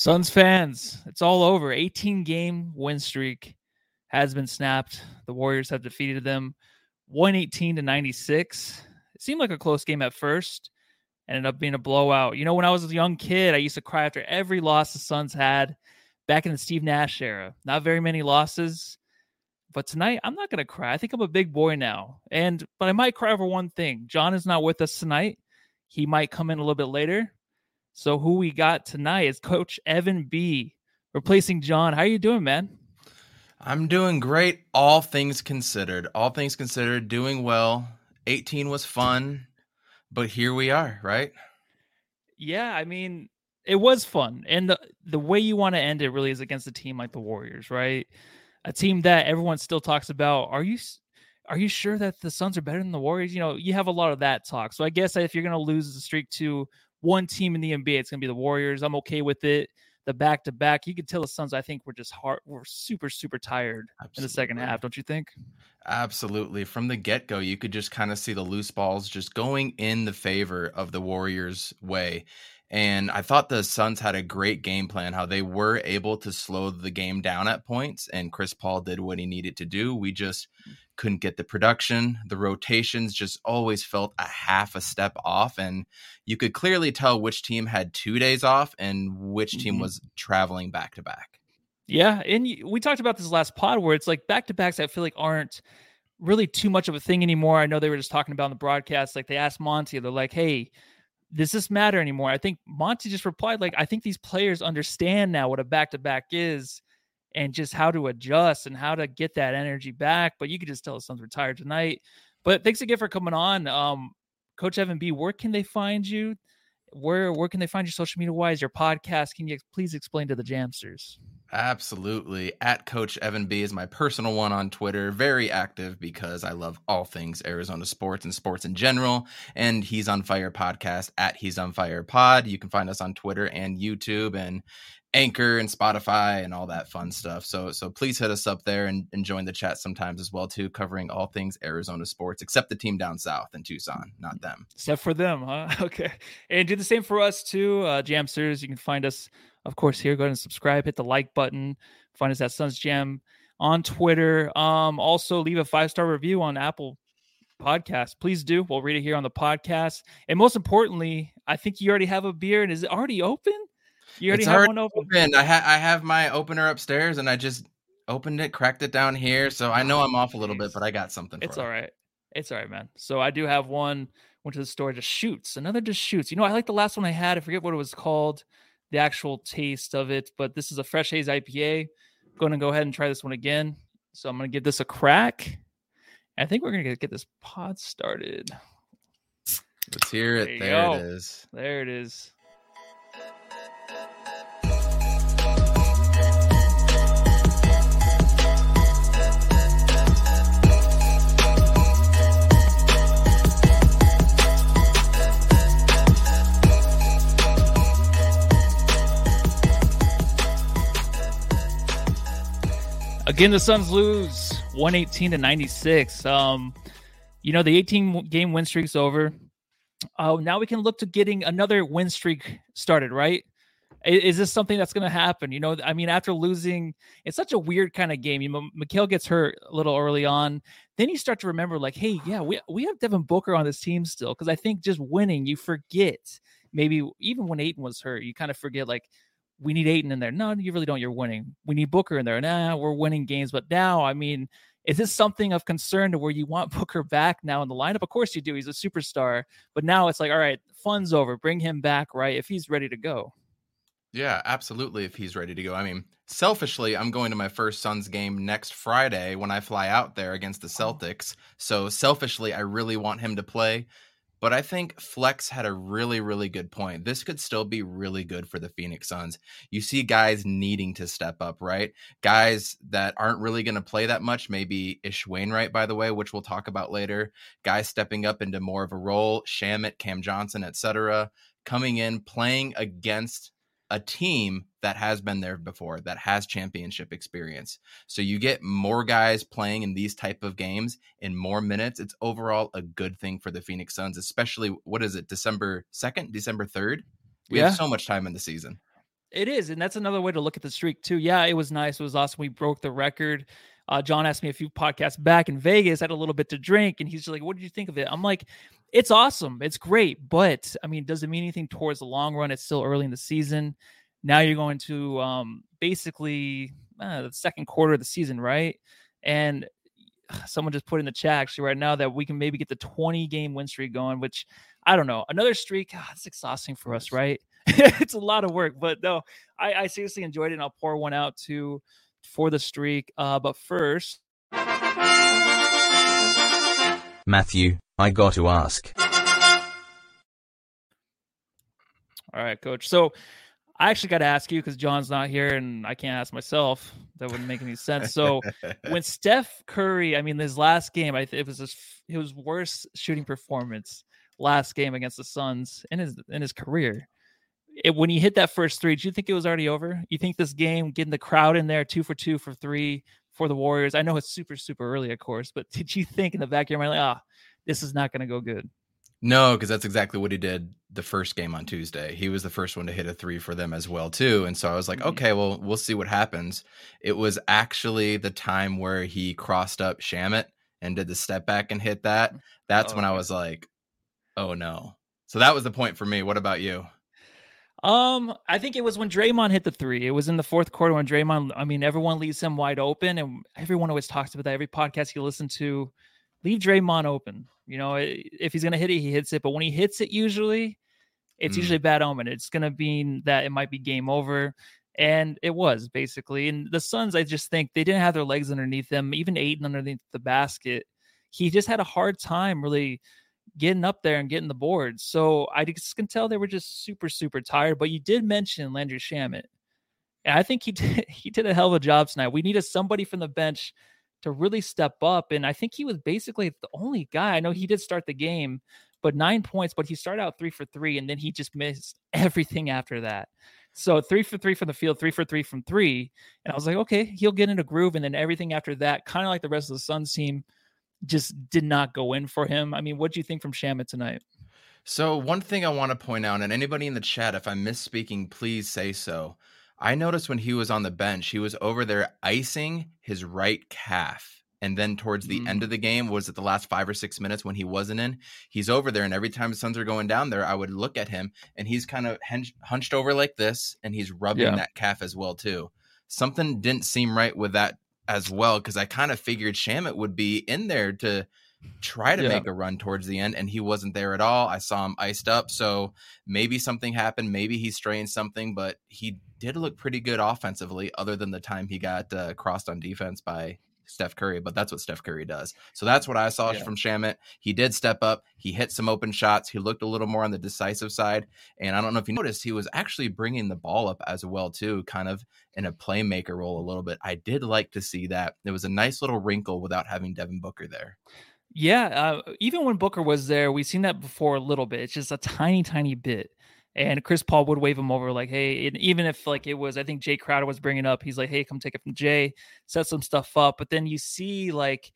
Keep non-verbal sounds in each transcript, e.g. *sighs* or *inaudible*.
Suns fans, it's all over. 18 game win streak has been snapped. The Warriors have defeated them 118 to 96. It seemed like a close game at first, ended up being a blowout. You know, when I was a young kid, I used to cry after every loss the Suns had back in the Steve Nash era. Not very many losses. But tonight, I'm not going to cry. I think I'm a big boy now. And, but I might cry over one thing. John is not with us tonight. He might come in a little bit later. So who we got tonight is Coach Evan B, replacing John. How are you doing, man? I'm doing great, all things considered. All things considered, doing well. 18 was fun, but here we are, right? Yeah, I mean, it was fun. And the the way you want to end it really is against a team like the Warriors, right? A team that everyone still talks about. Are you are you sure that the Suns are better than the Warriors? You know, you have a lot of that talk. So I guess if you're going to lose the streak to one team in the NBA, it's going to be the Warriors. I'm okay with it. The back to back, you could tell the Suns. I think we're just hard. We're super super tired Absolutely. in the second half. Don't you think? Absolutely. From the get go, you could just kind of see the loose balls just going in the favor of the Warriors' way. And I thought the Suns had a great game plan, how they were able to slow the game down at points, and Chris Paul did what he needed to do. We just couldn't get the production. The rotations just always felt a half a step off. And you could clearly tell which team had two days off and which team mm-hmm. was traveling back to back. Yeah. And we talked about this last pod where it's like back to backs, I feel like aren't really too much of a thing anymore. I know they were just talking about in the broadcast. Like they asked Monty, they're like, hey, does this matter anymore? I think Monty just replied, like, I think these players understand now what a back to back is and just how to adjust and how to get that energy back. But you could just tell the Suns retired tonight. But thanks again for coming on. Um, Coach Evan B, where can they find you? Where where can they find your social media wise? Your podcast? Can you please explain to the Jamsters? Absolutely. At Coach Evan B is my personal one on Twitter. Very active because I love all things Arizona sports and sports in general. And He's on Fire podcast at He's on Fire Pod. You can find us on Twitter and YouTube and Anchor and Spotify and all that fun stuff. So so please hit us up there and, and join the chat sometimes as well too, covering all things Arizona sports, except the team down south in Tucson, not them. Except for them, huh? *laughs* Okay. And do the same for us too. Uh Jamsters, you can find us of course, here. Go ahead and subscribe, hit the like button. Find us at Suns Jam on Twitter. Um, also leave a five star review on Apple Podcast. Please do. We'll read it here on the podcast. And most importantly, I think you already have a beer, and is it already open? You already it's have one open. open. I, ha- I have my opener upstairs, and I just opened it, cracked it down here. So I know I'm off a little bit, but I got something. it's all right. It's all right, man. So I do have one. Went to the store, just shoots. Another just shoots. You know, I like the last one I had. I forget what it was called the actual taste of it. But this is a fresh haze IPA. Going to go ahead and try this one again. So I'm going to give this a crack. I think we're going to get this pod started. Let's hear it. There, there it is. There it is. Again, the Suns lose 118 to 96. Um, you know, the 18 game win streak's over. Uh, now we can look to getting another win streak started, right? Is, is this something that's going to happen? You know, I mean, after losing, it's such a weird kind of game. You know, Mikal gets hurt a little early on. Then you start to remember, like, hey, yeah, we, we have Devin Booker on this team still. Because I think just winning, you forget maybe even when Ayton was hurt, you kind of forget like we need Ayton in there. No, you really don't. You're winning. We need Booker in there. Nah, we're winning games. But now, I mean, is this something of concern to where you want *laughs* Booker back now in the lineup? Of course you do. He's a superstar. But now it's like, all right, fun's over. Bring him back, right? If he's ready to go. Yeah, absolutely. If he's ready to go. I mean, selfishly, I'm going to my first Suns game next Friday when I fly out there against the oh. Celtics. So selfishly, I really want him to play. But I think Flex had a really, really good point. This could still be really good for the Phoenix Suns. You see guys needing to step up, right? Guys that aren't really going to play that much, maybe Ish Wainwright, by the way, which we'll talk about later. Guys stepping up into more of a role, Shamet, Cam Johnson, etc., coming in, playing against a team that has been there before that has championship experience so you get more guys playing in these type of games in more minutes it's overall a good thing for the phoenix suns especially what is it december 2nd december 3rd we yeah. have so much time in the season it is and that's another way to look at the streak too yeah it was nice it was awesome we broke the record uh, John asked me a few podcasts back in Vegas, had a little bit to drink, and he's like, What did you think of it? I'm like, It's awesome. It's great. But I mean, does it mean anything towards the long run? It's still early in the season. Now you're going to um, basically uh, the second quarter of the season, right? And someone just put in the chat actually right now that we can maybe get the 20 game win streak going, which I don't know. Another streak, oh, it's exhausting for us, right? *laughs* it's a lot of work, but no, I, I seriously enjoyed it. And I'll pour one out to for the streak. Uh, but first, Matthew, I got to ask. All right, coach. So I actually got to ask you because John's not here and I can't ask myself. That wouldn't make any sense. So *laughs* when Steph Curry, I mean, his last game, I it was his it was worst shooting performance last game against the Suns in his in his career it, when he hit that first three, do you think it was already over? You think this game, getting the crowd in there, two for two for three for the Warriors? I know it's super, super early, of course, but *laughs* did you think in the back of your mind, like, ah, oh, this is not going to go good? No, because that's exactly what he did the first game on Tuesday. He was the first one to hit a three for them as well, too. And so I was like, mm-hmm. okay, well, we'll see what happens. It was actually the time where he crossed up Shamet and did the step back and hit that. That's oh, when I was like, oh no. So that was the point for me. What about you? Um, I think it was when Draymond hit the three. It was in the fourth quarter when Draymond. I mean, everyone leaves him wide open, and everyone always talks about that. Every podcast you listen to, leave Draymond open. You know, if he's gonna hit it, he hits it. But when he hits it, usually, it's mm. usually a bad omen. It's gonna mean that it might be game over, and it was basically. And the Suns, I just think they didn't have their legs underneath them, even Ayton underneath the basket. He just had a hard time really getting up there and getting the boards. So I just can tell they were just super, super tired. But you did mention Landry Shamet. And I think he *laughs* did he did a hell of a job tonight. We needed somebody from the bench to really step up. And I think he was basically the only guy. I know he did start the game, but nine points, but he started out three for three, and then he just missed *laughs* everything after that. So three for three from the field, three for three from three. And I was like, okay, he'll get in a groove. And then everything after that, kind of like the rest of the Suns team, just did not go in for him. I mean, what do you think from Shamet tonight? So, one thing I want to point out, and anybody in the chat, if I'm misspeaking, please say so. I noticed when he was on the bench, he was over there icing his right calf. And then towards the mm. end of the game, was it the last five or six minutes when he wasn't in? He's over there, and every time the Suns are going down there, I would look at him, and he's kind of hunched over like this, and he's rubbing yeah. that calf as well too. Something didn't seem right with that as well because I kind of figured Shamet would be in there to try to yeah. make a run towards the end, and he wasn't there at all. I saw him iced up, so maybe something happened. Maybe he strained something, but he did look pretty good offensively, other than the time he got uh, crossed on defense by Steph Curry, but that's what Steph Curry does. So that's what I saw yeah. from Shamet. He did step up. He hit some open shots. He looked a little more on the decisive side. And I don't know if you noticed, he was actually bringing the ball up as well, too, kind of in a playmaker role a little bit. I did like to see that. There was a nice little wrinkle without having Devin Booker there. Yeah, uh, even when Booker was there, we've seen that before a little bit. It's just a tiny, tiny bit and Chris Paul would wave him over like, hey, and even if like it was, I think Jay Crowder was bringing up, he's like, hey, come take it from Jay, set some stuff up. But then you see like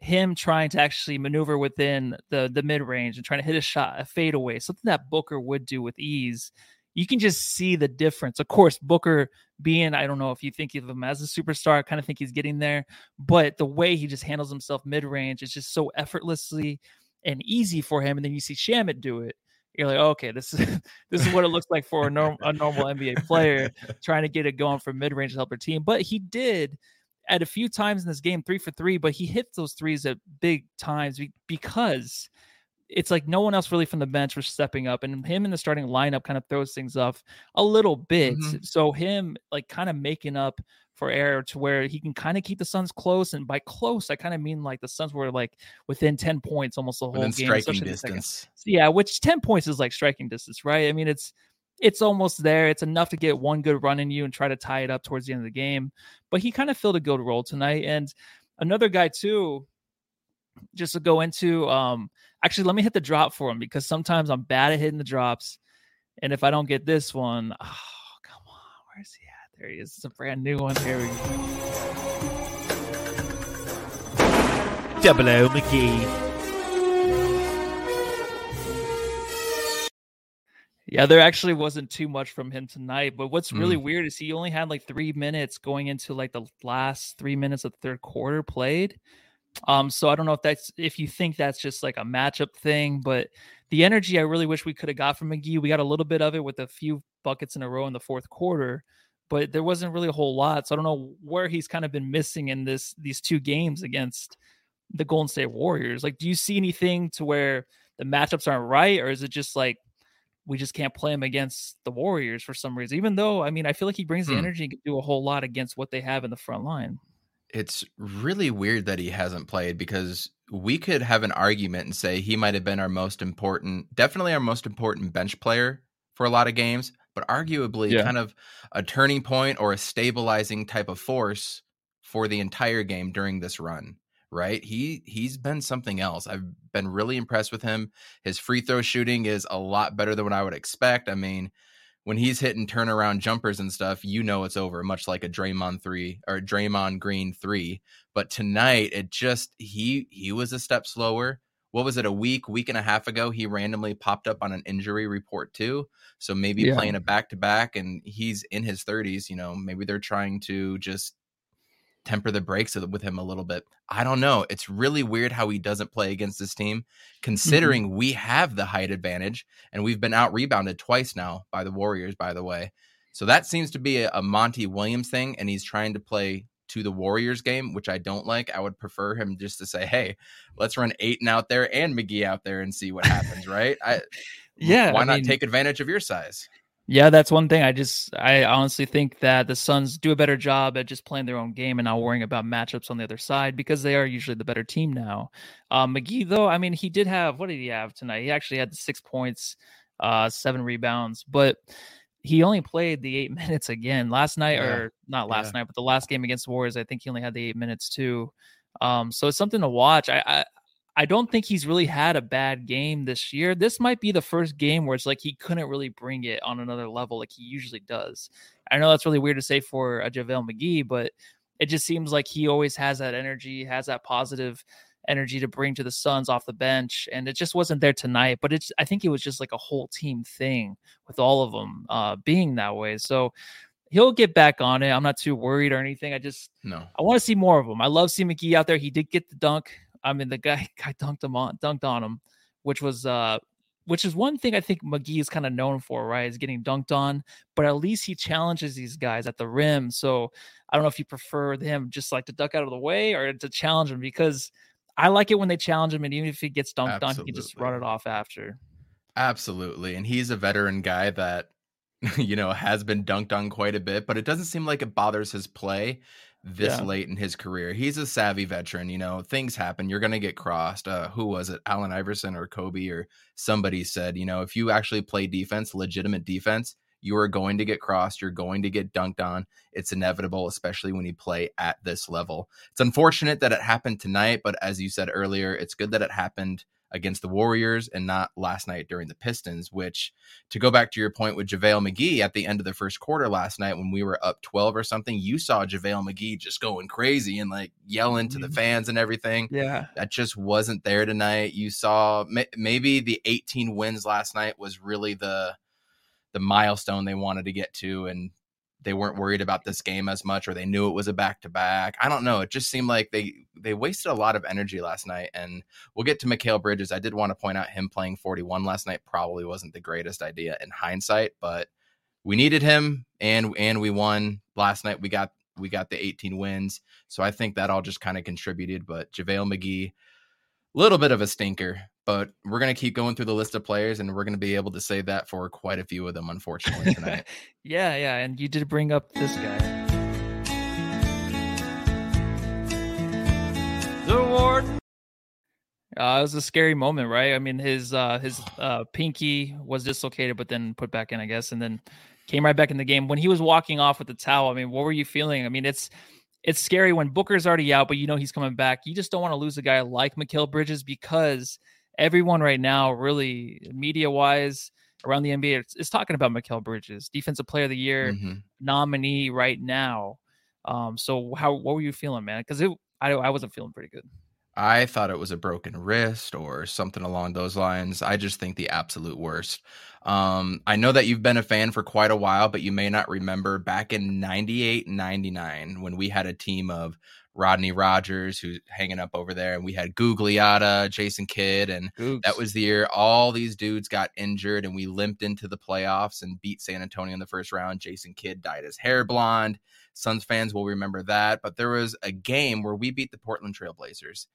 him trying to actually maneuver within the the mid range and trying to hit a shot, a fadeaway, something that Booker would do with ease. You can just see the difference. Of course, Booker being, I don't know if you think of him as a superstar, I kind of think he's getting there, but the way he just handles himself mid range is just so effortlessly and easy for him. And then you see Shamet do it you're like, okay, this is *laughs* this is what it looks like for a, norm, a normal NBA player trying to get it going from mid range to help their team. But he did at a few times in this game, three for three, but he hit those threes at big times because it's like no one else really from the bench was stepping up, and him in the starting lineup kind of throws things off a little bit. Mm-hmm. So him like kind of making up for error to where he can kind of keep the Suns close, and by close I kind of mean like the Suns were like within ten points almost the whole within game, striking distance. Yeah, which ten points is like striking distance, right? I mean it's it's almost there. It's enough to get one good run in you and try to tie it up towards the end of the game. But he kind of filled a good role tonight. And another guy too, just to go into, um, actually let me hit the drop for him because sometimes I'm bad at hitting the drops. And if I don't get this one, oh come on, where's he at? There he is. It's a brand new one. Here we go. Double O McGee. Yeah, there actually wasn't too much from him tonight. But what's really mm. weird is he only had like three minutes going into like the last three minutes of the third quarter played. Um, so I don't know if that's if you think that's just like a matchup thing, but the energy I really wish we could have got from McGee. We got a little bit of it with a few buckets in a row in the fourth quarter, but there wasn't really a whole lot. So I don't know where he's kind of been missing in this these two games against the Golden State Warriors. Like, do you see anything to where the matchups aren't right, or is it just like we just can't play him against the Warriors for some reason. Even though, I mean, I feel like he brings the hmm. energy and can do a whole lot against what they have in the front line. It's really weird that he hasn't played because we could have an argument and say he might have been our most important, definitely our most important bench player for a lot of games, but arguably yeah. kind of a turning point or a stabilizing type of force for the entire game during this run right? He he's been something else. I've been really impressed with him. His free throw shooting is a lot better than what I would expect. I mean, when he's hitting turnaround jumpers and stuff, you know it's over, much like a Draymond three or Draymond Green three. But tonight, it just he he was a step slower. What was it? A week, week and a half ago, he randomly popped up on an injury report too. So maybe yeah. playing a back to back, and he's in his thirties. You know, maybe they're trying to just temper the brakes with him a little bit. I don't know. It's really weird how he doesn't play against this team, mm-hmm. considering mm-hmm. we have the height advantage and we've been out rebounded twice now by the Warriors, by the way. So that seems to be a, a Monty Williams thing, and he's trying to play to the Warriors game, which I don't like. I would prefer him just to say, "Hey, let's run Ayton out there and McGee out there and see what happens." right? I, *laughs* yeah. Why I not mean, take advantage of your size? Yeah, that's one thing. I just, I honestly think that the Suns do a better job at just playing their own game and not worrying about matchups on the other side because they are usually the better team now. Um, McGee, though, I mean, he did have, what did he have tonight? He actually had six points, uh, seven rebounds, but he only played the eight *laughs* minutes again last night, yeah. or not last yeah. night, but the last game against the Warriors. I think he only had the eight minutes too. Um, so it's something to watch. I, I I don't think he's really had a bad game this year. This might be the first game where it's like he couldn't really bring it on another level like he usually does. I know that's really weird to say for a JaVale McGee, but it just seems like he always has that energy, has that positive energy to bring to the Suns off the bench. And it just wasn't there tonight. But it's I think it was just like a whole team thing with all of them uh, being that way. So he'll get back on it. I'm not too worried or anything. I just no. I want to see more of him. I love seeing McGee out there. He did get the dunk. I mean, the guy *laughs* guy dunked him on dunked on him, which was uh which is one thing I think McGee is kind of known for, right? Is getting dunked on, but at least he challenges these guys at the rim. So I don't know if you prefer him just like to duck out of the way or to challenge him because I like it when they challenge him, and even if he gets dunked Absolutely. on, he can just run it off after. Absolutely, and he's a veteran guy that *laughs* you know has been dunked on quite a bit, but it doesn't seem like it bothers his play this yeah. late in his career. He's a savvy veteran. You know, things happen. You're going to get crossed. Uh, who was it? Allen Iverson or Kobe or somebody said, you know, if you actually play defense, legitimate defense, you are going to get crossed. You're going to get dunked on. It's inevitable, especially when you play at this level. It's unfortunate that it happened tonight, but as you said earlier, it's good that it happened against the Warriors and not last night during the Pistons, which to go back to your point with JaVale McGee at the end of the first quarter last night when we were up 12 or something, you saw JaVale McGee just going crazy and like yelling to the mm-hmm. fans and everything. Yeah. That just wasn't there tonight. You saw maybe the 18 wins last night was really the the milestone they wanted to get to and they weren't worried about this game as much, or they knew it was a back to back. I don't know. It just seemed like they they wasted a lot of energy last night. And we'll get to Mikal Bridges. I did want to point out him playing 41 last night probably wasn't the greatest idea in hindsight, but we needed him and and we won last night. We got we got the 18 wins, so I think that all just kind of contributed. But JaVale McGee, a little bit of a stinker, but we're gonna keep going through the list of players, and we're gonna be able to say that for quite a few of them, unfortunately tonight. *laughs* yeah, yeah, and you did bring up this guy. The Ward. Uh, it was a scary moment, right? I mean, his uh, his uh, pinky was dislocated, but then put back in, I guess, and then came right back in the game. When he was walking off with the towel, I mean, what were you feeling? I mean, it's it's scary when Booker's already out, but you know he's coming back. You just don't want to lose a guy like Mikal Bridges because everyone right now, really media wise, around the NBA is, talking about Mikal Bridges, Defensive Player of the Year mm-hmm. nominee right now. Um, so how what were you feeling, man? Because I I wasn't feeling pretty good. I thought it was a broken wrist or something along those lines. I just think the absolute worst. Um, I know that you've been a fan for quite a while, but you may not remember back in 98 99 when we had a team of Rodney Rogers, who's hanging up over there, and we had Gugliotta, Jason Kidd, and Googs. that was the year all these dudes got injured, and we limped into the playoffs and beat San Antonio in the first round. Jason Kidd dyed his hair blonde. Suns fans will remember that. But there was a game where we beat the Portland Trailblazers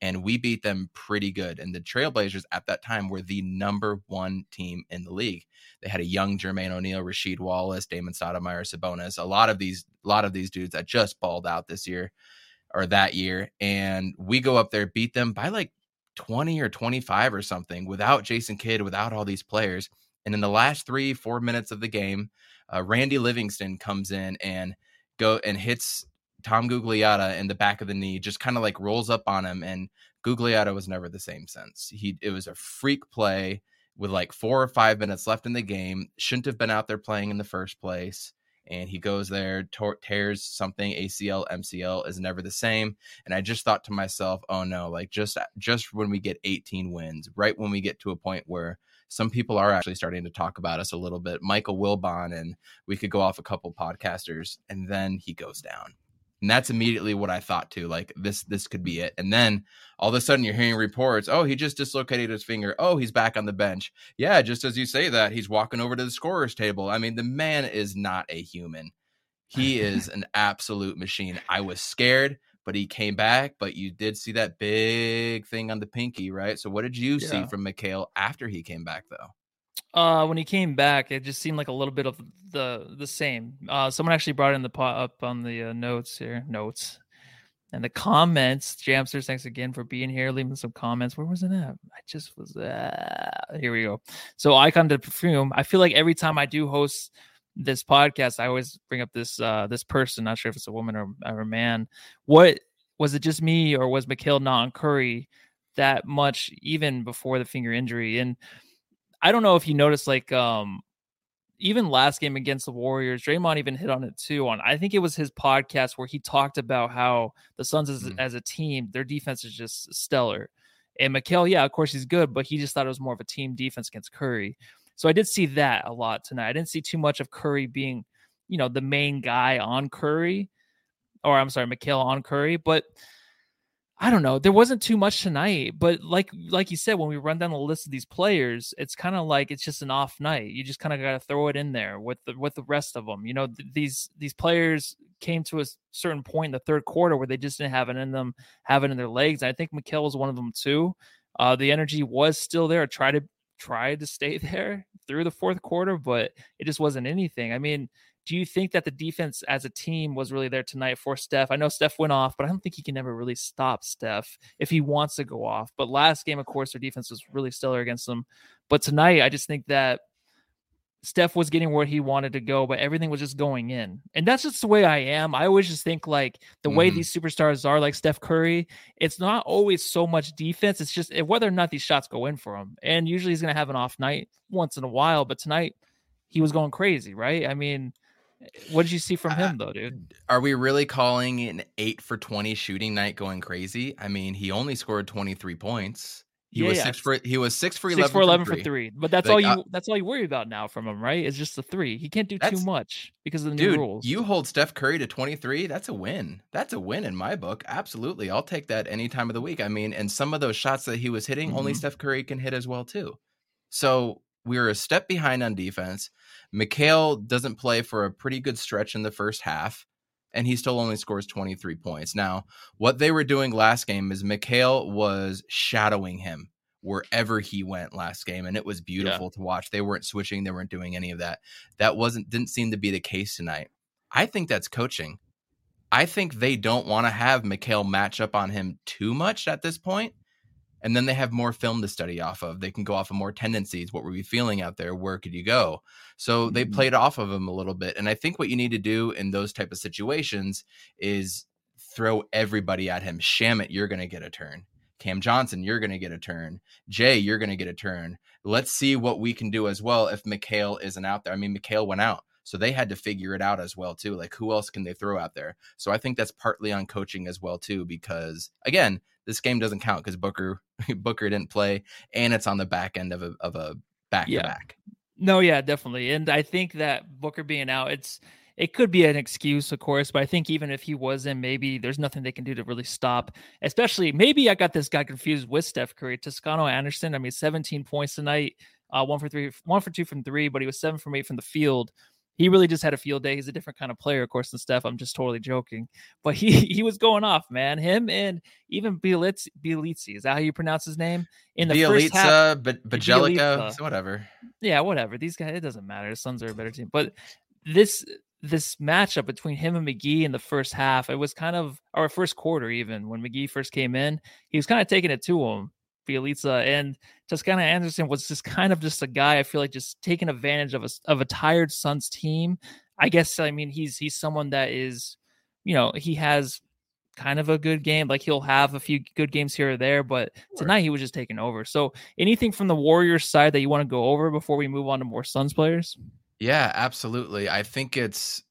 and we beat them pretty good. And the Trailblazers at that time were the number one team in the league. They had a young Jermaine O'Neal, Rasheed Wallace, Damon Stoudemire, Sabonis, a lot of these, a lot of these dudes that just balled out this year or that year. And we go up there, beat them by like 20 or 25 or something without Jason Kidd, without all these players. And in the last three, four minutes of the game, uh, Randy Livingston comes in and go and hits Tom Gugliotta in the back of the knee, just kind of like rolls up on him. And Gugliotta was never the same since. He it was a freak play with like four or five minutes left in the game. Shouldn't have been out there playing in the first place. And he goes there, tears something, ACL, MCL is never the same. And I just thought to myself, oh no, like just just when we get 18 wins, right when we get to a point where some people are actually starting to talk about us a little bit. Michael Wilbon, and we could go off a couple podcasters, and then he goes down and that's immediately what I thought too. Like this, this could be it. And then all of a sudden, you're hearing reports. Oh, he just dislocated his finger. Oh, he's back on the bench. Yeah, just as you say that, he's walking over to the scorer's table. I mean, the man is not a human. He is *laughs* an absolute machine. I was scared, but he came back. But you did see that big thing on the pinky, right? So, what did you yeah. see from Mikal after he came back, though? Uh, when he came back, it just seemed like a little bit of the the same. Uh, someone actually brought in the pot up on the uh, notes here, notes, and the comments. Jamsters, thanks again for being here, leaving some comments. Where was it at? I just was. Uh, here we go. So, icon to perfume. I feel like every time I do host this podcast, I always bring up this uh this person. Not sure if it's a woman or, or a man. What was it? Just me, or was Mikal not on Curry that much even before the finger injury? And I don't know if you noticed, like, um, even last game against the Warriors, Draymond even hit on it too. On I think it was his podcast where he talked about how the Suns as, mm-hmm. as a team, their defense is just stellar. And Mikal, yeah, of course he's good, but he just thought it was more of a team defense against Curry. So I did see that a lot tonight. I didn't see too much of Curry being, you know, the main guy on Curry, or I'm sorry, Mikal on Curry, but I don't know. There wasn't too much tonight, but like like you said, when we run down the list of these players, it's kind of like it's just an off night. You just kind of got to throw it in there with the with the rest of them. You know, th- these these players came to a certain point in the third quarter where they just didn't have it in them, have it in their legs. I think Mikal was one of them too. Uh, the energy was still there. Try to try to stay *laughs* there through the fourth quarter, but it just wasn't anything. I mean, do you think that the defense as a team was really there tonight for Steph? I know Steph went off, but I don't think he can ever really stop Steph if he wants to go off. But last game, of course, their defense was really stellar against them. But tonight, I just think that Steph was getting where he wanted to go, but everything was just going in. And that's just the way I am. I always just think like the mm-hmm. way these superstars are, like Steph Curry, it's not always so much defense. It's just whether or not these shots go in for him. And usually he's going to have an off night once in a while, but tonight he was going crazy, right? I mean, what did you see from him, though, dude? Are we really calling an eight for 20 shooting night going crazy? I mean, he only scored 23 points He Yeah, was yeah. six for he was six for Six eleven. for eleven for three, but that's Like, all you. uh, that's all you worry about now from him, right? It's just the three. He can't do too much because of the new rules. you hold Steph Curry to 23, that's a win. That's a win in my book. Absolutely. I'll take that any time of the week. I mean, and some of those shots that he was hitting, only Mhm. Steph Curry can hit as well, too. So we were a step behind on defense. Mikal doesn't play for a pretty good stretch in the first half, and he still only scores 23 points. Now, what they were doing last game is Mikal was shadowing him wherever he went last game, and it was beautiful to watch. They weren't switching, they weren't doing any of that. That wasn't didn't seem to be the case tonight. I think that's coaching. I think they don't want to have Mikal match up on him too much at this point. And then they have more film to study off of. They can go off of more tendencies. What were we feeling out there? Where could you go? So they Mhm. played off of him a little bit. And I think what you need to do in those type of situations is throw everybody at him. Shamet, you're going to get a turn. Cam Johnson, you're going to get a turn. Jay, you're going to get a turn. Let's see what we can do as well if Mikal isn't out there. I mean, Mikal went out. So they had to figure it out as well too. Like who else can they throw out there? So I think that's partly on coaching as well too because again, this game doesn't count because Booker *laughs* Booker didn't play and it's on the back end of a of a back to back. No, yeah, definitely. And I think that Booker being out, it's it could be an excuse, of course, but I think even if he wasn't, maybe there's nothing they can do to really stop. Especially, maybe I got this guy confused with Steph Curry. Toscano Anderson, I mean, 17 points tonight, uh, one for three, one for two from three, but he was seven from eight from the field. He really just had a field day. He's a different kind of player, of course, than Steph. I'm just totally joking, but he *laughs* he was going off, man. Him and even Bielitz, Bielitzi, is that how you pronounce his name? In the first half, Bielitsa, Ba- Bajelica, so whatever. yeah, whatever. These guys, it doesn't matter. The Suns are a better team. But this this matchup between him and McGee in the first half, it was kind of our first quarter even when McGee first came in, he was kind of taking it to him, Bielitsa, and Toscano Anderson was just kind of just a guy. I feel like just taking advantage of a of a tired Suns team. I guess I mean he's he's someone that is, you know, he has kind of a good game. Like he'll have a few good games here or there, but tonight he was just taking over. So anything from the Warriors side that you want to go over before we move on to more Suns players? Yeah, absolutely. I think it's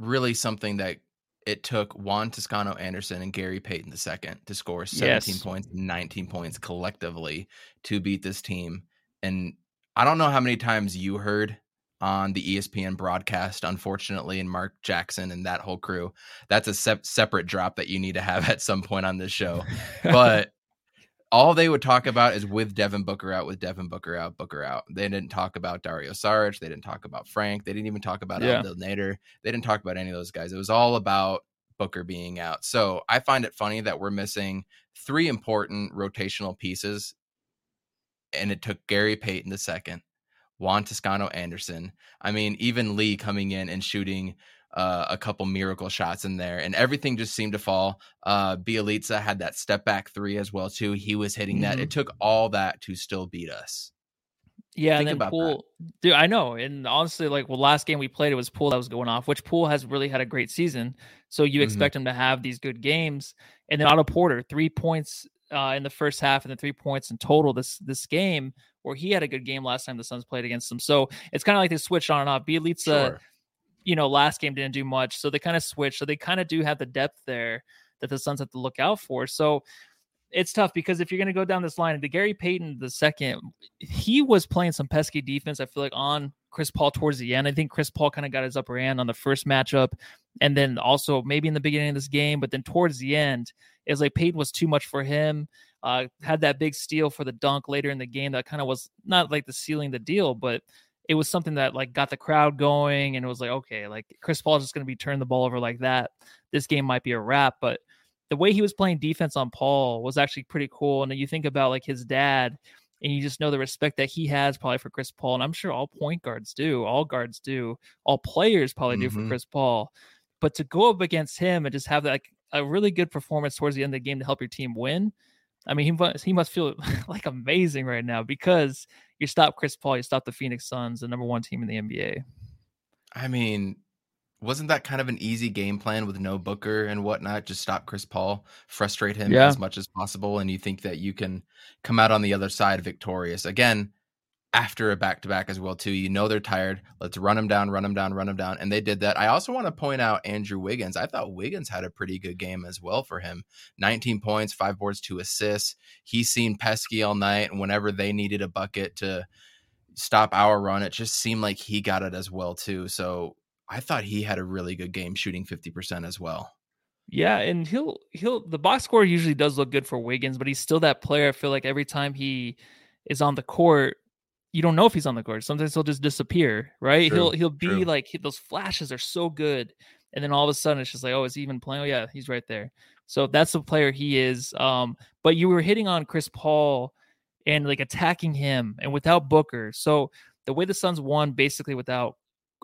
really something that it took Juan Toscano Anderson and Gary Payton II to score 17 Yes. points, 19 points collectively to beat this team. And I don't know how many times you heard on the ESPN broadcast, unfortunately, and Mark Jackson and that whole crew. That's a sep- separate drop that you need to have *laughs* at some point on this show. *laughs* But all they would talk about is with Devin Booker out, with Devin Booker out, Booker out. They didn't talk about Dario Saric. They didn't talk about Frank. They didn't even talk about Yeah. Abdel Nader. They didn't talk about any of those guys. It was all about Booker being out. So I find it funny that we're missing three important rotational pieces, and it took Gary Payton the second, Juan Toscano Anderson. I mean, even Lee coming in and shooting uh, a couple miracle shots in there, and everything just seemed to fall. Uh, Bielitsa had that step back three as well too. He was hitting that. It took all that to still beat us. Yeah, Think and then that. Dude, I know. And honestly, like, well, last game we played, it was Poole that was going off, which Poole has really had a great season. So you Mhm. expect him to have these good games. And then Otto Porter, three points uh, in the first half, and then three points in total this this game, where he had a good game last time the Suns played against him. So it's kind of like they switch on and off. Bielitsa, Sure. You know, last game didn't do much, so they kind of switch. So they kind of do have the depth there that the Suns have to look out for. So it's tough because if you're going to go down this line, the Gary Payton the second, he was playing some pesky defense. I feel like on Chris Paul towards the end. I think Chris Paul kind of got his upper hand on the first matchup, and then also maybe in the beginning of this game, but then towards the end, it was like Payton was too much for him. Uh, had that big steal for the dunk later in the game that kind of was not like the sealing the deal, but it was something that like got the crowd going, and it was like okay, like Chris Paul is just going to be turning the ball over like that. This game might be a wrap, but the way he was playing defense on Paul was actually pretty cool. And then you think about like his dad, and you just know the respect that he has probably for Chris Paul. And I'm sure all point guards do, all guards do, all players probably do for Mhm. Chris Paul. But to go up against him and just have like a really good performance towards the end of the game to help your team win, I mean, he must he must feel *laughs* like amazing right now because you stop Chris Paul, you stop the Phoenix Suns, the number one team in the NBA. I mean, wasn't that kind of an easy game plan with no Booker and whatnot? Just stop Chris Paul, frustrate him Yeah. as much as possible, and you think that you can come out on the other side victorious. Again, after a back to back as well too. You know they're tired. Let's run them down, run them down, run them down, and they did that. I also want to point out Andrew Wiggins. I thought Wiggins had a pretty good game as well for him. 19 points, five boards, two assists. He's seen pesky all night, and whenever they needed a bucket to stop our run, it just seemed like he got it as well too. So I thought he had a really good game, shooting 50% as well. Yeah, and he'll he'll the box score usually does look good for Wiggins, but he's still that player. I feel like every time he is on the court, you don't know if he's on the court. Sometimes he'll just disappear, right? True, he'll he'll be true. like those flashes are so good, and then all of a sudden it's just like, oh, is he even playing? Oh yeah, he's right there. So that's the player he is. Um, but you were hitting on Chris Paul and like attacking him, and without Booker. So the way the Suns won, basically without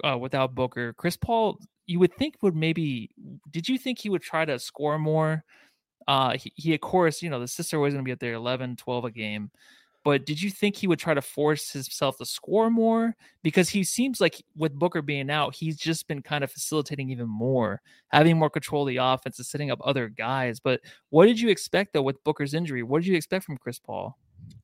uh, without Booker, Chris Paul, you would think would maybe. Did you think he would try to score more? Uh, he, he of course, you know, the sister was going to be at there 11, 12 a game but did you think he would try to force himself to score more? Because he seems like with Booker being out, he's just been kind of facilitating even more, having more control of the offense and setting up other guys. But what did you expect though with Booker's injury? What did you expect from Chris Paul?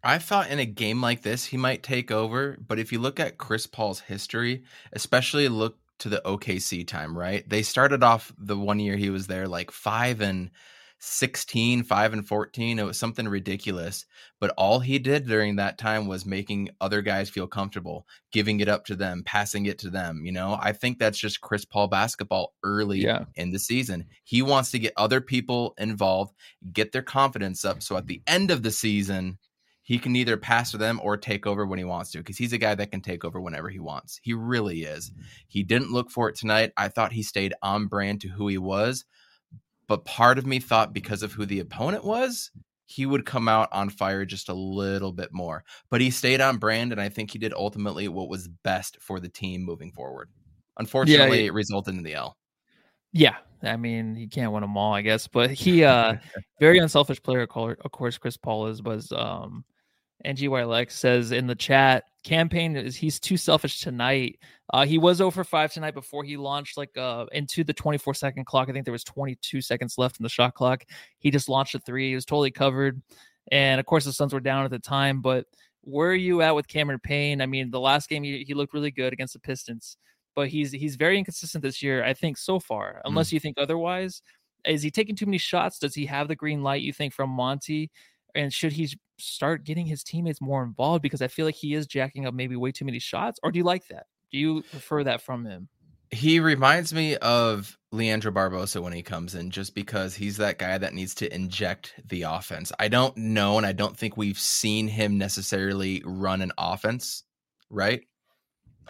I thought in a game like this he might take over, but if you look at Chris Paul's history, especially look to the OKC time, right? They started off the one year he was there like 5 and 16, 5 and 14. It was something ridiculous. But all he did during that time was making other guys feel comfortable, giving it up to them, passing it to them. You know, I think that's just Chris Paul basketball early Yeah. in the season. He wants to get other people involved, get their confidence up. So at the end of the season, he can either pass to them or take over when he wants to because he's a guy that can take over whenever he wants. He really is. Mm-hmm. He didn't look for it tonight. I thought he stayed on brand to who he was but part of me thought because of who the opponent was, he would come out on fire just a little bit more. But he stayed on brand, and I think he did ultimately what was best for the team moving forward. Unfortunately, yeah. it resulted in the L. Yeah, I mean he can't win them all, I guess. But he, uh *laughs* very unselfish player. Of of course, Chris Paul is. Was um, NGYLX says in the chat, Cam Payne is he's too selfish tonight. Uh, he was over five tonight before he launched like uh into the 24 second clock. I think there was 22 seconds left in the shot clock. He just launched a three. He was totally covered, and of course the Suns were down at the time. But where are you at with Cameron Payne? I mean, the last game he, he looked really good against the Pistons, but he's he's very inconsistent this year. I think so far, unless you think otherwise. Is he taking too many shots? Does he have the green light? You think from Monty? And should he start getting his teammates more involved? Because I feel like he is jacking up maybe way too many shots. Or do you like that? Do you prefer that from him? He reminds me of Leandro Barbosa when he comes in, just because he's that guy that needs to inject the offense. I don't know, and I don't think we've seen him necessarily run an offense, right?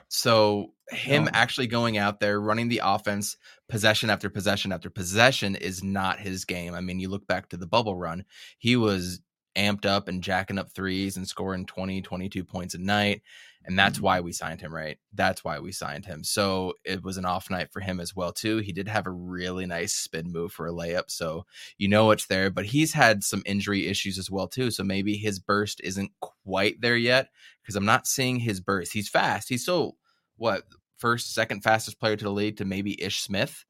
So him No. actually going out there running the offense possession after possession after possession is not his game. I mean, you look back to the bubble run, he was amped up and jacking up threes and scoring 20, 22 points a night. And that's mm-hmm. why we signed him, right? That's why we signed him. So it was an off night for him as well, too. He did have a really nice spin move for a layup. So you know it's there, but he's had some injury issues as well, too. So maybe his burst isn't quite there yet because I'm not seeing his burst. He's fast. He's still what first, second fastest player to the league to maybe Ish Smith.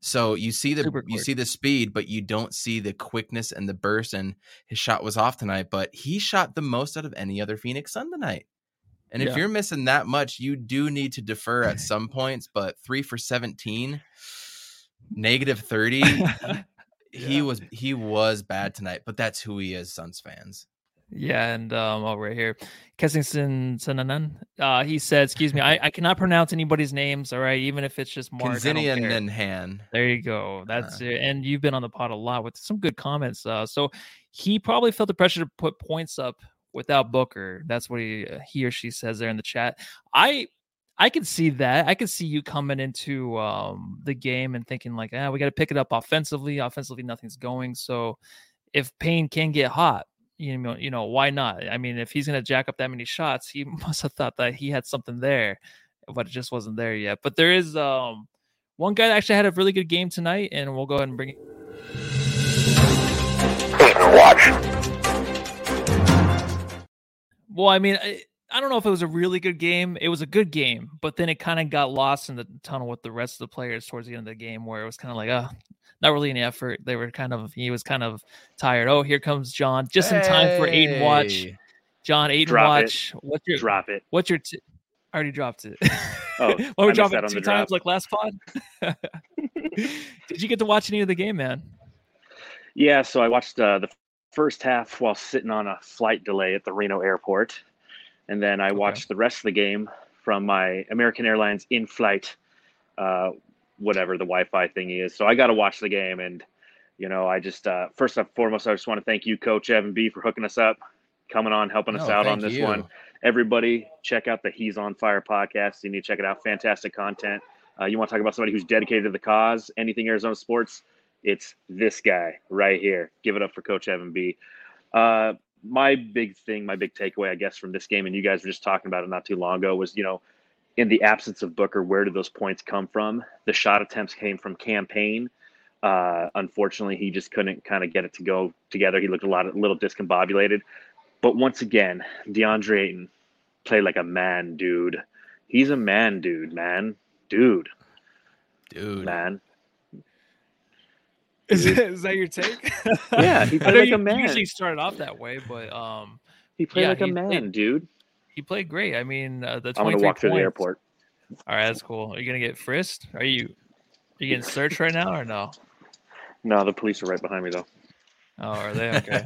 So you see the you see the speed, but you don't see the quickness and the burst. And his shot was off tonight, but he shot the most out of any other Phoenix Sun tonight. And if you're missing that much, you do need to defer at some points. But three for seventeen, negative thirty. *laughs* He was he was bad tonight, but that's who he is, Suns fans. Yeah, and um, oh, right here, Kessington Sananan. Uh, he said, "Excuse me, I, I cannot pronounce anybody's names. All right, even if it's just Mark. I don't Kanzinian care. and Han. There you go. That's it. And you've been on the pod a lot with some good comments. Uh, so he probably felt the pressure to put points up without Booker. That's what he uh, he or she says there in the chat. I I can see that. I can see you coming into um, the game and thinking like, ah, we got to pick it up offensively. Offensively, nothing's going. So if Payne can get hot, you know, you know, why not? I mean, if he's gonna jack up that many shots, he *laughs* must have thought that he had something there, but it just wasn't there yet. But there is um one guy that actually had a really good game tonight, and we'll go ahead and bring it. Watch. Well, I mean, I, I don't know if it was a really good game. It was a good game, but then it kind of got lost in the tunnel with the rest of the players towards the end of the game, where it was kind of like, oh, not really any effort. They were kind of, he was kind of tired. Oh, here comes John, just in time for Ayton Watch. John Ayton Drop it. watch. What's your Drop it. what's your t- I already dropped it. *laughs* Oh, I we dropped it two times drop. like last pod? *laughs* Did you get to watch any of the game, man? Yeah, so I watched uh, the first half while sitting on a flight delay at the Reno airport, and then I watched the rest of the game from my American Airlines in-flight, uh, whatever the Wi-Fi thing is. So I got to watch the game, and you know, I just uh, first and foremost, I just want to thank you, Coach Evan B, for hooking us up, coming on, helping us No, out on this you. one. Everybody, check out the He's on Fire podcast. You need to check it out. Fantastic content. Uh, you want to talk about somebody who's dedicated to the cause, anything Arizona sports? It's this guy right here. Give it up for Coach Evan B. Uh, my big thing, my big takeaway, I guess, from this game, and you guys were just talking about it not too long ago, was you know, in the absence of Booker, where did those points come from? The shot attempts came from Cam Payne. Uh, unfortunately, he just couldn't kind of get it to go together. He looked a lot, a little discombobulated. But once again, DeAndre Ayton played like a man, dude. He's a man, dude, man, dude, Dude. man. Is, is that your take? *laughs* Yeah, he *laughs* played like you a man. Usually started off that way, but um, He played Yeah, like a man, played- dude. he played great. I mean, uh, the I'm gonna 23 walk through the airport. All right, that's cool. Are you gonna get frisked? Are you are you getting searched right now or no? No, the police are right behind me though. Oh, are they okay?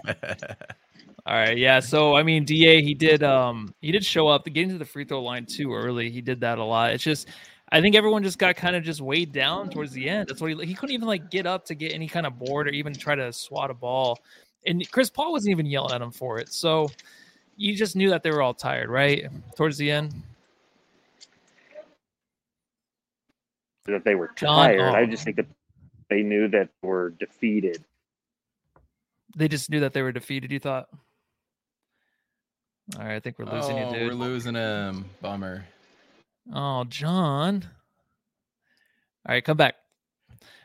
All right, yeah. So I mean, Da he did um he did show up getting to the free throw line too early. He did that a lot. It's just I think everyone just got kind of just weighed down towards the end. That's what he he couldn't even like get up to get any kind of board or even try to swat a ball. And Chris Paul wasn't even yelling at him for it. So you just knew that they were all tired, right? Towards the end. That they were John, tired. I oh. just think that they knew that they were defeated. They just knew that they were defeated, you thought? All right, I think we're losing oh, you, dude. we're losing him. Bummer. Oh, John. All right, come back.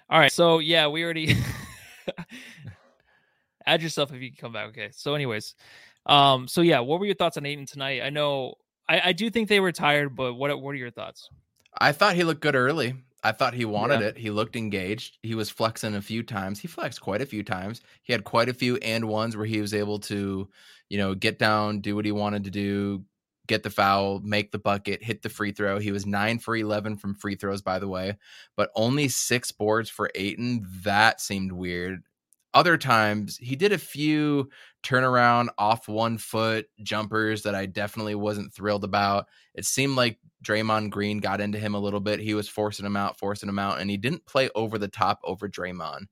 All right, so yeah, we already *laughs* add yourself if you can come back. Okay. So, anyways, um, so yeah, what were your thoughts on Ayton tonight? I know I, I do think they were tired, but what what are your thoughts? I thought he looked good early. I thought he wanted Yeah. it. He looked engaged. He was flexing a few times. He flexed quite a few times. He had quite a few and ones where he was able to, you know, get down, do what he wanted to do, get the foul, make the bucket, hit the free throw. He was nine for 11 from free throws, by the way, but only six boards for Ayton. That seemed weird. Other times, he did a few turnaround off one foot jumpers that I definitely wasn't thrilled about. It seemed like Draymond Green got into him a little bit. He was forcing him out, forcing him out, and he didn't play over the top over Draymond.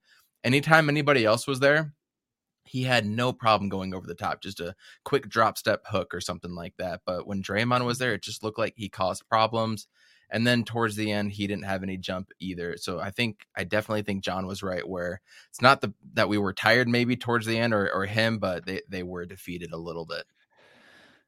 Anytime anybody else was there, he had no problem going over the top, just a quick drop step hook or something like that. But when Draymond was there, it just looked like he caused problems. And then towards the end, he didn't have any jump either. So I think I definitely think John was right where it's not the that we were tired maybe towards the end or, or him, but they, they were defeated a little bit.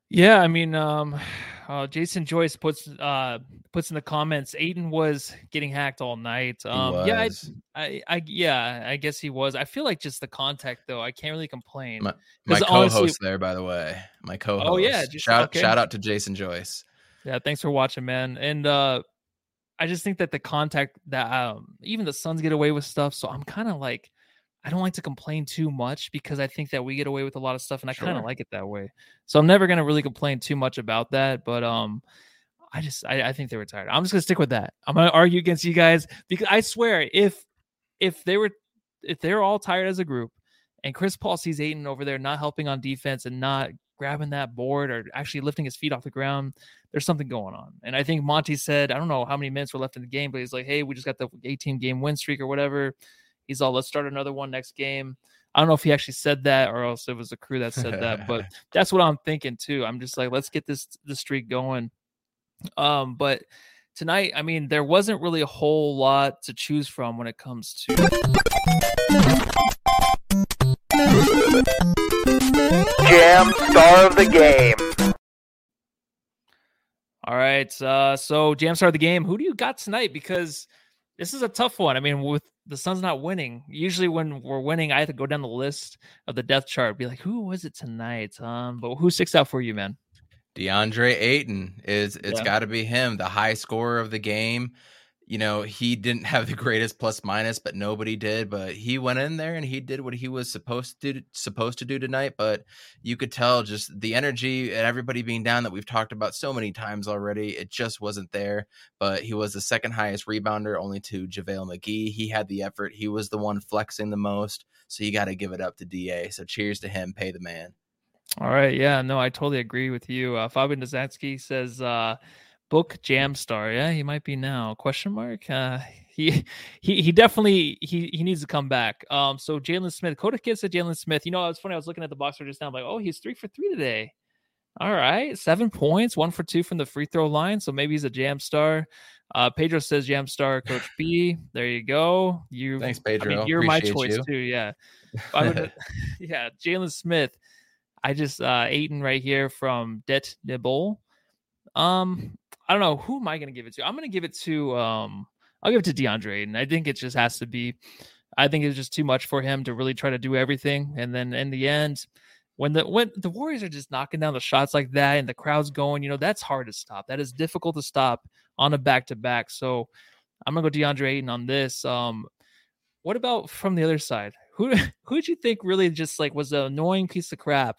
Yeah, I mean, um, *sighs* uh, Jason Joyce puts uh puts in the comments. Ayton was getting hacked all night. Um, yeah, I. I, I, yeah, I guess he was. I feel like just the contact though. I can't really complain. My, my co-host honestly- there, by the way, my co-host. Oh, yeah, just- shout okay. shout out to Jason Joyce. Yeah, thanks for watching, man. And uh I just think that the contact that um even the Suns get away with stuff. So I'm kind of like I don't like to complain too much because I think that we get away with a lot of stuff and I kind of like it that way. So I'm never gonna really complain too much about that. But um I just I, I think they were tired. I'm just gonna stick with that. I'm gonna argue against you guys because I swear if if they were if they're all tired as a group and Chris Paul sees Ayton over there not helping on defense and not grabbing that board or actually lifting his feet off the ground, there's something going on. And I think Monty said, I don't know how many minutes were left in the game, but he's like, hey, we just got the 18 game win streak or whatever. He's all, let's start another one next game. I don't know if he actually said that or else it was the crew that said that, but *laughs* that's what I'm thinking too. I'm just like, let's get this the streak going. Um, but tonight, I mean, there wasn't really a whole lot to choose from when it comes to Jam star of the game. All right. Uh, so jam star of the game. Who do you got tonight? Because this is a tough one. I mean, with the Suns not winning, usually when we're winning, I have to go down the list of the death chart, be like, who was it tonight? Um, but who sticks out for you, man? DeAndre Ayton is it's Yeah. got to be him, the high scorer of the game. You know, he didn't have the greatest plus minus, but nobody did. But he went in there and he did what he was supposed to supposed to do tonight. But you could tell just the energy and everybody being down that we've talked about so many times already. It just wasn't there. But he was the second highest rebounder, only to JaVale McGee. He had the effort. He was the one flexing the most. So you got to give it up to Da. So cheers to him. Pay the man. All right. Yeah. No, I totally agree with you. Uh, Fabian Dozansky says. Uh, book jam star yeah he might be now question mark? Uh he he he definitely he he needs to come back. Um so jalen smith Coda Kid said jalen smith. You know it was funny i was looking at the box score just now I'm like oh he's three for three today. All right seven points one for two from the free throw line so maybe he's a jam star. Uh pedro says jam star coach b there you go. You thanks pedro I mean, you're my choice you. too yeah. *laughs* Would, *laughs* yeah jalen smith i just uh Ayton right here from det nibble. Um I don't know who am I going to give it to. I'm going to give it to um I'll give it to DeAndre and I think it just has to be. I think it's just too much for him to really try to do everything, and then in the end, when the when the Warriors are just knocking down the shots like that and the crowd's going, you know that's hard to stop. That is difficult to stop on a back to back. So I'm gonna go DeAndre Ayton on this. Um, what about from the other side? Who *laughs* who did you think really just like was an annoying piece of crap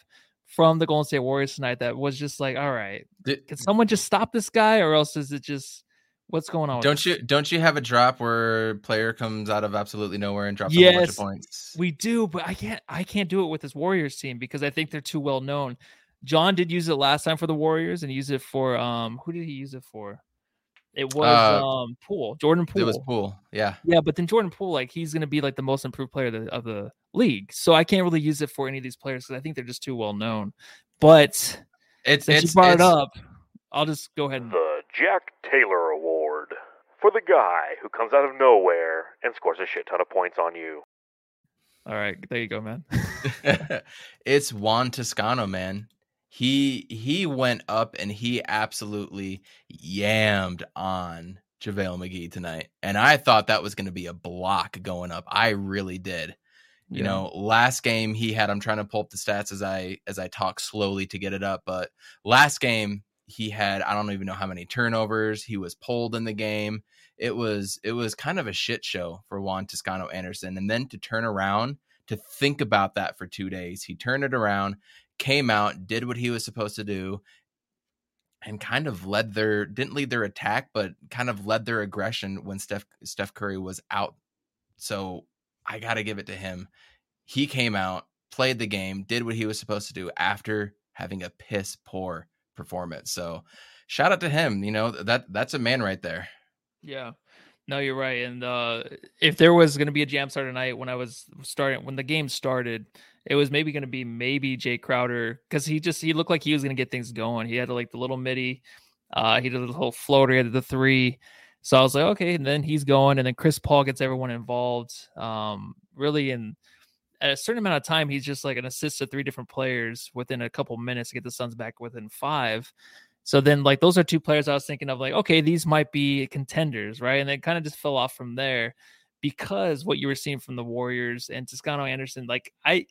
from the Golden State Warriors tonight that was just like, all right, Did- can someone just stop this guy, or else is it just what's going on? don't this? you don't you have a drop where player comes out of absolutely nowhere and drops a bunch of points? We do, but I can't. I can't do it with this Warriors team because I think they're too well known. John did use it last time for the Warriors and use it for um. Who did he use it for? It was Uh, um Poole, Jordan Poole. It was Poole. Yeah. Yeah, but then Jordan Poole, like he's going to be like the most improved player of the, of the league. So I can't really use it for any of these players because I think they're just too well known. But It's since it's you brought it up, I'll just go ahead and The Jack Taylor Award for the guy who comes out of nowhere and scores a shit ton of points on you. all right. There you go, man. *laughs* it's Juan Toscano, man. He he went up and he absolutely yammed on JaVale McGee tonight. And I thought that was going to be a block going up. I really did. You Yeah. know, last game he had I'm trying to pull up the stats as I as I talk slowly to get it up, but last game he had I don't even know how many turnovers. He was pulled in the game. It was it was kind of a shit show for Juan Toscano Anderson. And then to turn around to think about that for two days. He turned it around, came out, did what he was supposed to do, and kind of led their didn't lead their attack, but kind of led their aggression when Steph Steph Curry was out. So I gotta give it to him. He came out, played the game, did what he was supposed to do after having a piss poor performance. So shout out to him. You know, that that's a man right there. Yeah. No, you're right. And uh if there was going to be a jam start tonight when I was starting when the game started, it was maybe going to be maybe Jae Crowder cuz he just he looked like he was going to get things going. He had like the little midi uh he did the whole floater, he had the 3. So I was like, okay, and then he's going and then Chris Paul gets everyone involved. Um really in at a certain amount of time he's just like an assist to three different players within a couple minutes to get the Suns back within 5. So then, like, those are two players I was thinking of, like, okay, these might be contenders, right? And it kind of just fell off from there because what you were seeing from the Warriors and Toscano Anderson, like, I,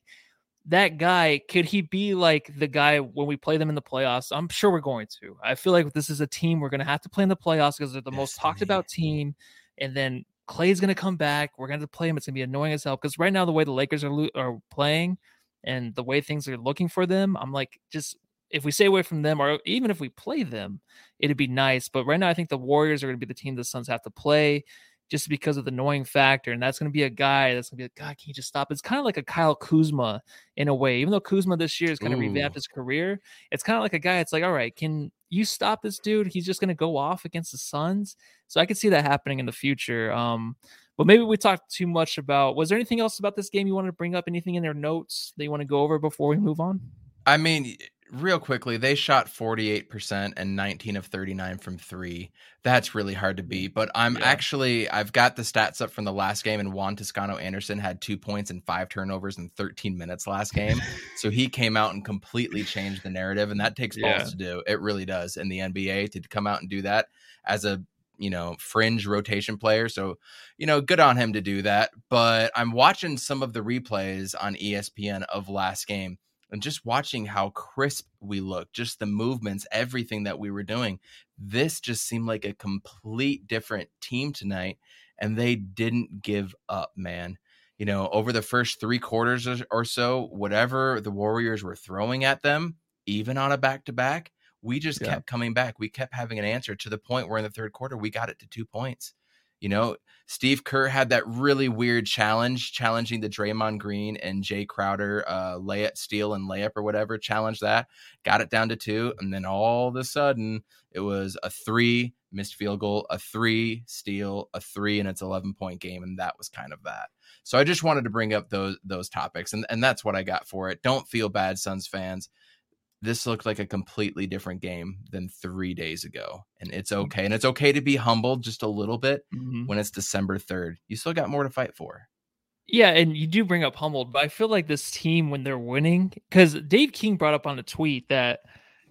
that guy, could he be like the guy when we play them in the playoffs? I'm sure we're going to. I feel like this is a team we're going to have to play in the playoffs because they're the most talked about team. And then Clay's going to come back. We're going to play him. It's going to be annoying as hell because right now, the way the Lakers are, lo- are playing and the way things are looking for them, I'm like, just if we stay away from them, or even if we play them, it'd be nice. But right now, I think the Warriors are going to be the team the Suns have to play just because of the annoying factor. And that's going to be a guy that's going to be like, God, can you just stop? It's kind of like a Kyle Kuzma in a way. Even though Kuzma this year has kind of revamped his career, it's kind of like a guy. It's like, all right, can you stop this dude? He's just going to go off against the Suns. So I could see that happening in the future. Um, but maybe we talked too much about. Was there anything else about this game you wanted to bring up? Anything in their notes that you want to go over before we move on? I mean, real quickly, they shot 48% and 19 of 39 from three. That's really hard to beat. But I'm Yeah. actually, I've got the stats up from the last game, and Juan Toscano Anderson had two points and five turnovers in 13 minutes last game. *laughs* so he came out and completely changed the narrative, and that takes balls Yeah. to do. It really does in the NBA to come out and do that as a you know fringe rotation player so you know good on him to do that but i'm watching some of the replays on espn of last game and just watching how crisp we looked, just the movements, everything that we were doing, this just seemed like a complete different team tonight. And they didn't give up, man. You know, over the first three quarters or- so, whatever the Warriors were throwing at them, even on a back to back, we just Yeah. kept coming back. We kept having an answer to the point where in the third quarter, we got it to two points. You know, Steve Kerr had that really weird challenge, challenging the Draymond Green and Jae Crowder uh, layup, steal, and layup or whatever. Challenged that, got it down to two, and then all of a sudden it was a three missed field goal, a three steal, a three, and it's eleven point game, and that was kind of that. So I just wanted to bring up those those topics, and and that's what I got for it. Don't feel bad, Suns fans. This looked like a completely different game than three days ago, and it's okay. And it's okay to be humbled just a little bit Mhm. when it's December 3rd. You still got more to fight for. Yeah, and you do bring up humbled, but I feel like this team when they're winning, because Dave King brought up on a tweet that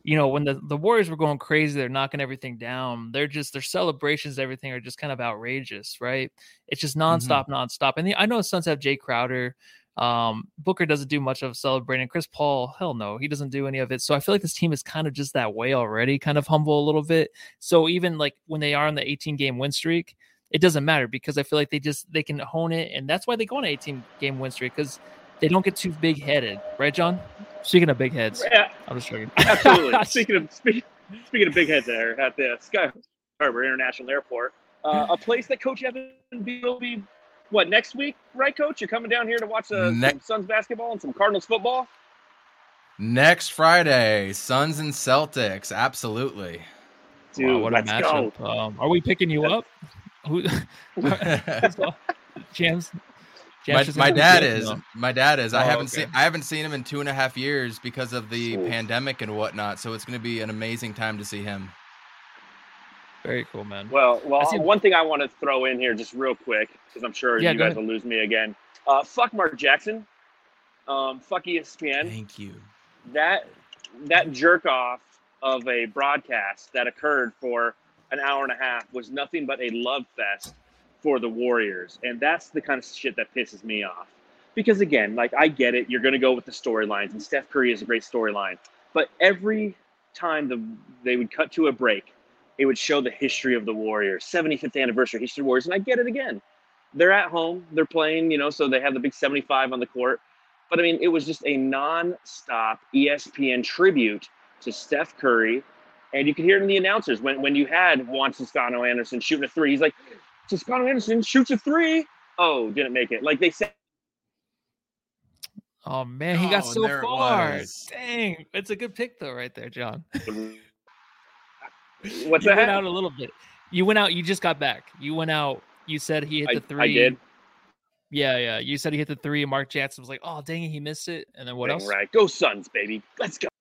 you know when the, the Warriors were going crazy, they're knocking everything down. They're just their celebrations, everything are just kind of outrageous, right? It's just nonstop, nonstop. And the, I know Suns have Jae Crowder. Um, Booker doesn't do much of celebrating. Chris Paul, hell no, he doesn't do any of it. So I feel like this team is kind of just that way already, kind of humble a little bit. So even like when they are on the 18 game win streak, it doesn't matter because I feel like they just they can hone it, and that's why they go on an 18 game win streak because they don't get too big headed, right, John? Speaking of big heads, Yeah, I'm just joking. absolutely. *laughs* speaking of speaking, speaking of big heads there at the Sky Harbor International Airport, uh, a place that Coach Evan will be what next week, right, Coach? You're coming down here to watch the Ne- Suns basketball and some Cardinals football. Next Friday, Suns and Celtics. Absolutely. Dude, wow, what a let's go. matchup! Um, are we picking you up? *laughs* Who? Jams. my, my dad No. is. My dad is. I Oh, haven't okay. seen I haven't seen him in two and a half years because of the Oof. pandemic and whatnot. So it's gonna be an amazing time to see him. Very cool, man. Well, well, see- one thing I want to throw in here just real quick because I'm sure Yeah, you guys ahead. will lose me again. Uh, fuck Mark Jackson. Um, fuck ESPN. Thank you. that that jerk off of a broadcast that occurred for an hour and a half was nothing but a love fest for the Warriors. And that's the kind of shit that pisses me off. Because again, like I get it, you're gonna go with the storylines, and Steph Curry is a great storyline. But every time the they would cut to a break, it would show the history of the Warriors, 75th anniversary history of the Warriors, and I get it again. They're at home, they're playing, you know, so they have the big 75 on the court. But I mean, it was just a non-stop ESPN tribute to Steph Curry. And you could hear it in the announcers when, when you had Juan Toscano Anderson shooting a three. He's like, Toscano Anderson shoots a three. Oh, didn't make it. Like they said, Oh man, he got Oh, so there it far. Dang, it's a good pick though, right there, John. *laughs* what's you went that? out a little bit. You went out. You just got back. You went out. You said he hit I, the three. I did. Yeah, yeah. You said he hit the three. and Mark Jackson was like, "Oh, dang it, he missed it." And then what Dang else? Right. Go Suns, baby. Let's go. *laughs*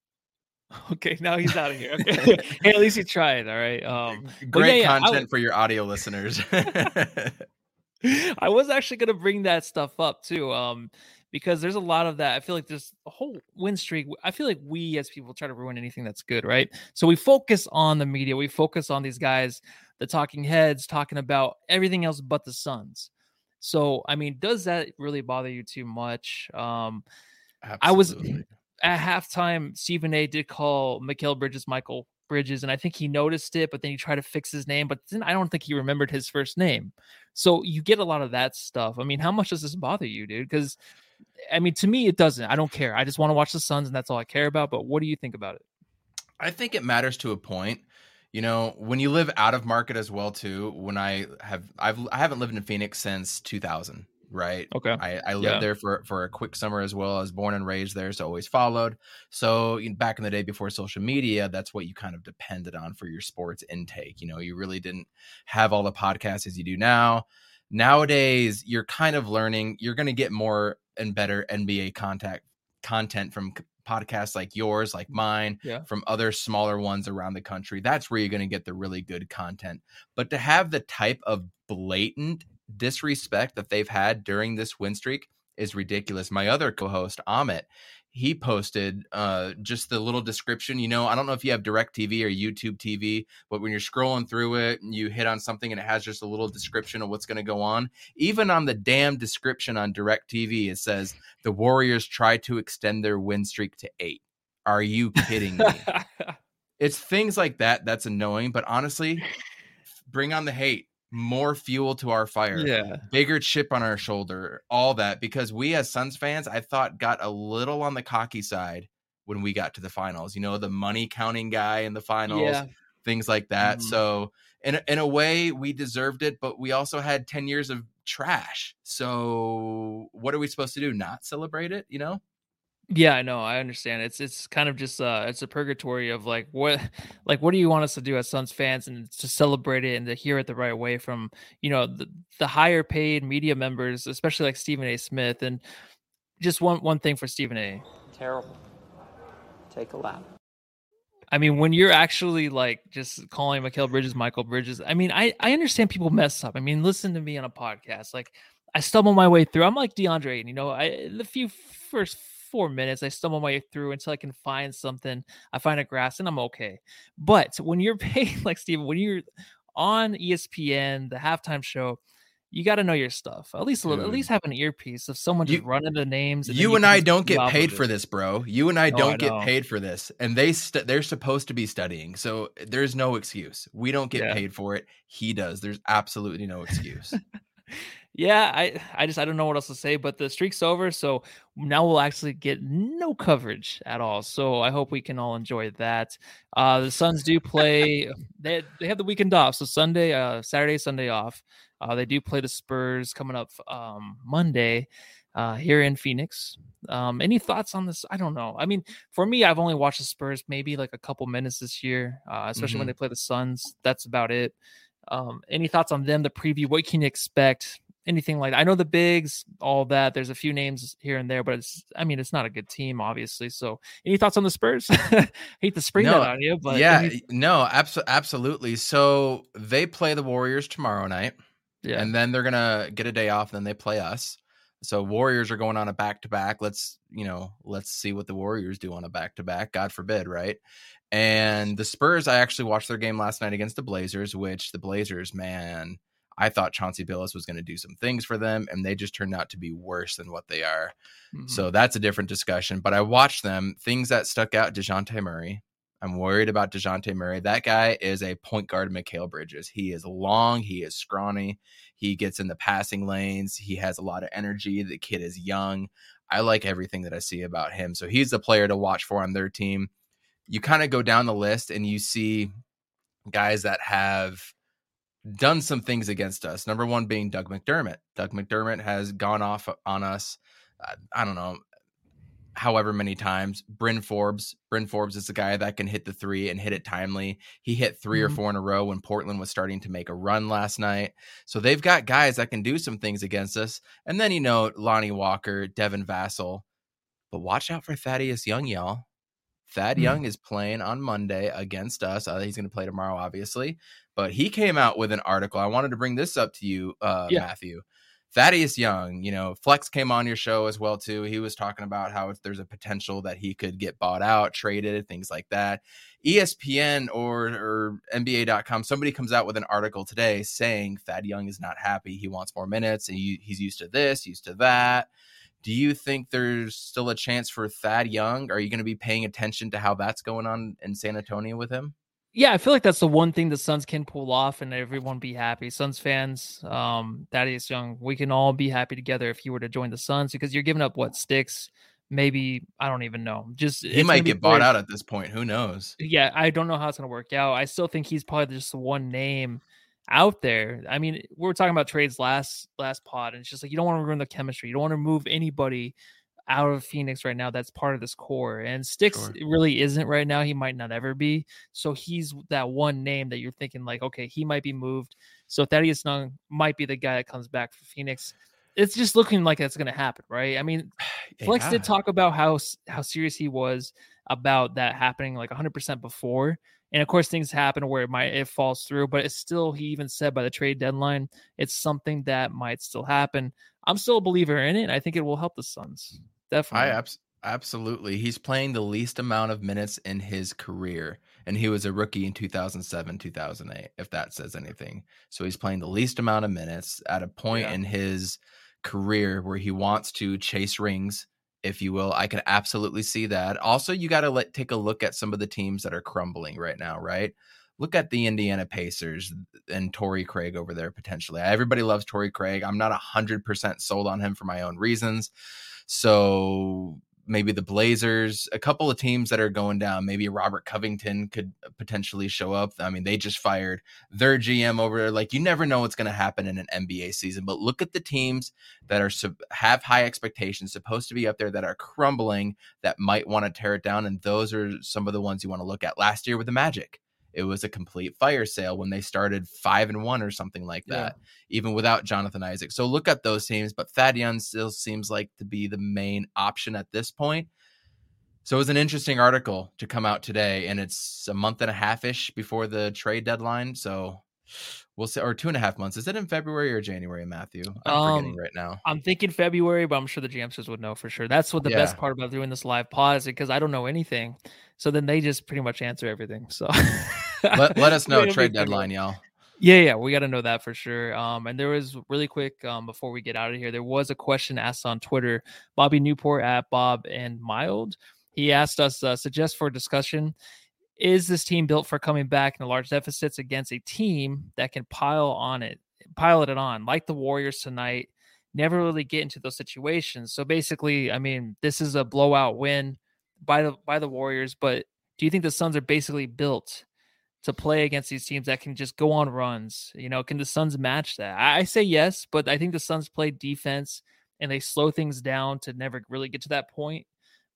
Okay, now he's out of here. Okay. *laughs* hey, at least he tried. All right. Um, Great yeah, I content would- for your audio listeners. I was actually gonna bring that stuff up too, um, because there's a lot of that. I feel like there's a whole win streak. I feel like we as people try to ruin anything that's good, right? So we focus on the media, we focus on these guys, the talking heads, talking about everything else but the Suns. So I mean, does that really bother you too much? Um, I was- at halftime, Stephen A. did call Mikal Bridges Michael Bridges, and I think he noticed it, but then he tried to fix his name, but then I don't think he remembered his first name. So you get a lot of that stuff. I mean, how much does this bother you, dude? Because I mean, to me, it doesn't. I don't care. I just want to watch the Suns, and that's all I care about. But what do you think about it? I think it matters to a point. You know, when you live out of market as well too. When I have, I've, I haven't lived in Phoenix since 2000, right? Okay. I, I lived Yeah. there for for a quick summer as well. I was born and raised there, so always followed. So you know, back in the day before social media, that's what you kind of depended on for your sports intake. You know, you really didn't have all the podcasts as you do now. Nowadays, you're kind of learning. You're going to get more and better NBA contact content from podcasts like yours, like mine, Yeah. from other smaller ones around the country. That's where you're going to get the really good content. But to have the type of blatant disrespect that they've had during this win streak, is ridiculous. My other co-host, Amit, he posted uh, just the little description. You know, I don't know if you have Direct TV or YouTube TV, but when you're scrolling through it and you hit on something and it has just a little description of what's going to go on, even on the damn description on Direct TV, it says the Warriors try to extend their win streak to eight. Are you kidding me? *laughs* it's things like that that's annoying, but honestly, bring on the hate more fuel to our fire. Yeah. Bigger chip on our shoulder, all that because we as Suns fans, I thought got a little on the cocky side when we got to the finals. You know, the money counting guy in the finals, Yeah. things like that. Mhm. So, in in a way, we deserved it, but we also had 10 years of trash. So, what are we supposed to do? Not celebrate it, you know? Yeah, I know. I understand. It's it's kind of just uh it's a purgatory of like what *laughs* like what do you want us to do as Suns fans and to celebrate it and to hear it the right way from, you know, the, the higher paid media members, especially like Stephen A. Smith and just one one thing for Stephen A. Terrible. Take a lap. I mean, when you're actually like just calling Mikal Bridges Michael Bridges, I mean, I I understand people mess up. I mean, listen to me on a podcast. Like I stumble my way through. I'm like DeAndre, and you know, I the few first four minutes, I stumble my way through until I can find something. I find a grass and I'm okay. But when you're *laughs* paying like Stephen, when you're on ESPN, the halftime show, you got to know your stuff. At least, a little, at mm-hmm. least have an earpiece of someone just You- running the names. then you can and I don't get paid for this, bro. You and I No, don't get paid for this, and they st- they're supposed to be studying. So eh, there's no excuse. We don't get Yeah. paid for it. He does. There's absolutely no excuse. *laughs* Yeah, I I just I don't know what else to say, but the streak's over, so now we'll actually get no coverage at all. So I hope we can all enjoy that. Uh the Suns do play they they have the weekend off, so Sunday, uh Saturday, Sunday off. Uh they do play the Spurs coming up um Monday uh here in Phoenix. Um any thoughts on this? I don't know. I mean, for me, I've only watched the Spurs maybe like a couple minutes this year, uh, especially when Mhm. they play the Suns. That's about it. Um, any thoughts on them? The preview, what can you expect? Anything like that? I know the bigs, all that. There's a few names here and there, but it's I mean it's not a good team, obviously. So, any thoughts on the Spurs? *laughs* *laughs* Hate to spring No, that on you, but yeah, no, abso- absolutely. So they play the Warriors tomorrow night, yeah, and then they're gonna get a day off. and Then they play us. So Warriors are going on a back to back. Let's you know, let's see what the Warriors do on a back to back. God forbid, right? And the Spurs, I actually watched their game last night against the Blazers, which the Blazers, man, I thought Chauncey Billups was going to do some things for them, and they just turned out to be worse than what they are. Mhm. So that's a different discussion. But I watched them. Things that stuck out: Dejounte Murray. I'm worried about Dejounte Murray. That guy is a point guard, Mikal Bridges. He is long. He is scrawny. He gets in the passing lanes. He has a lot of energy. The kid is young. I like everything that I see about him. So he's the player to watch for on their team. You kind of go down the list and you see guys that have done some things against us. Number one being Doug McDermott. Doug McDermott has gone off on us. Uh, I don't know, however many times. Bryn Forbes. Bryn Forbes is the guy that can hit the three and hit it timely. He hit 3 or Mhm. four in a row when Portland was starting to make a run last night. So they've got guys that can do some things against us. And then you know Lonnie Walker, Devin Vassell. But watch out for Thaddeus Young, y'all. Thad Mhm. Young is playing on Monday against us. Uh, he's going to play tomorrow, obviously. But he came out with an article. I wanted to bring this up to you, uh, Yeah. Matthew. Thaddeus Young, you know, Flex came on your show as well too. He was talking about how if there's a potential that he could get bought out, traded, things like that. ESPN or or NBA.com, somebody comes out with an article today saying Thad Young is not happy. He wants more minutes, and he, he's used to this, used to that. Do you think there's still a chance for Thad Young? Are you going to be paying attention to how that's going on in San Antonio with him? Yeah, I feel like that's the one thing the Suns can pull off, and everyone be happy. Suns fans, um, Thaddeus Young, we can all be happy together if he were to join the Suns because you're giving up what sticks. Maybe I don't even know. Just He might get bought out at this point. Who knows? yeah, I don't know how it's going to work out. I still think he's probably just the one name out there. I mean, we were talking about trades last last pod, and it's just like you don't want to ruin the chemistry. You don't want to move anybody out of Phoenix right now that's part of this core. And Sticks Sure. really isn't right now. He might not ever be. So he's that one name that you're thinking like, okay, he might be moved. So Thaddeus Young might be the guy that comes back for Phoenix. It's just looking like that's going to happen, right? I mean, *sighs* Flex Yeah. did talk about how how serious he was about that happening like 100% before And of course, things happen where it might it falls through, but it's still he even said by the trade deadline, it's something that might still happen. I'm still a believer in it. I think it will help the Suns. Definitely. I abs- absolutely. He's playing the least amount of minutes in his career, and he was a rookie in 2007, 2008. If that says anything, so he's playing the least amount of minutes at a point Yeah. in his career where he wants to chase rings, if you will. I can absolutely see that. Also, you got to let take a look at some of the teams that are crumbling right now, right? Look at the Indiana Pacers and Torrey Craig over there potentially. Everybody loves Torrey Craig. I'm not 100% sold on him for my own reasons. So maybe the Blazers, a couple of teams that are going down. Maybe Robert Covington could uh, potentially show up. I mean, they just fired their GM over there. Like you never know what's going to happen in an NBA season. But look at the teams that are have high expectations, supposed to be up there, that are crumbling, that might want to tear it down. And those are some of the ones you want to look at. Last year with the Magic, it was a complete fire sale when they started five and one or something like Yeah. that even without Jonathan Isaac. So look at those teams, but Thad Young still seems like to be the main option at this point. So it was an interesting article to come out today, and it's a month and a half ish before the trade deadline. So we'll say, or two and a half months. Is it in February or January, Matthew? I'm forgetting Um, right now. I'm thinking February, but I'm sure the Jamsters would know for sure. That's what the best part about doing this live pod is because I don't know anything. So then they just pretty much answer everything. So Let, let us *laughs* know trade deadline, y'all. Yeah, yeah, we got to know that for sure. Um, and there was really quick um, before we get out of here, there was a question asked on Twitter. Bobby Newport at Bob and Mild. He asked us uh, suggest for discussion. Is this team built for coming back in large deficits against a team that can pile on it, pilot it on, like the Warriors tonight? Never really get into those situations. So basically, I mean, this is a blowout win by the by the Warriors. But do you think the Suns are basically built to play against these teams that can just go on runs. You know, can the Suns match that? I I say yes, but I think the Suns play defense and they slow things down to never really get to that point.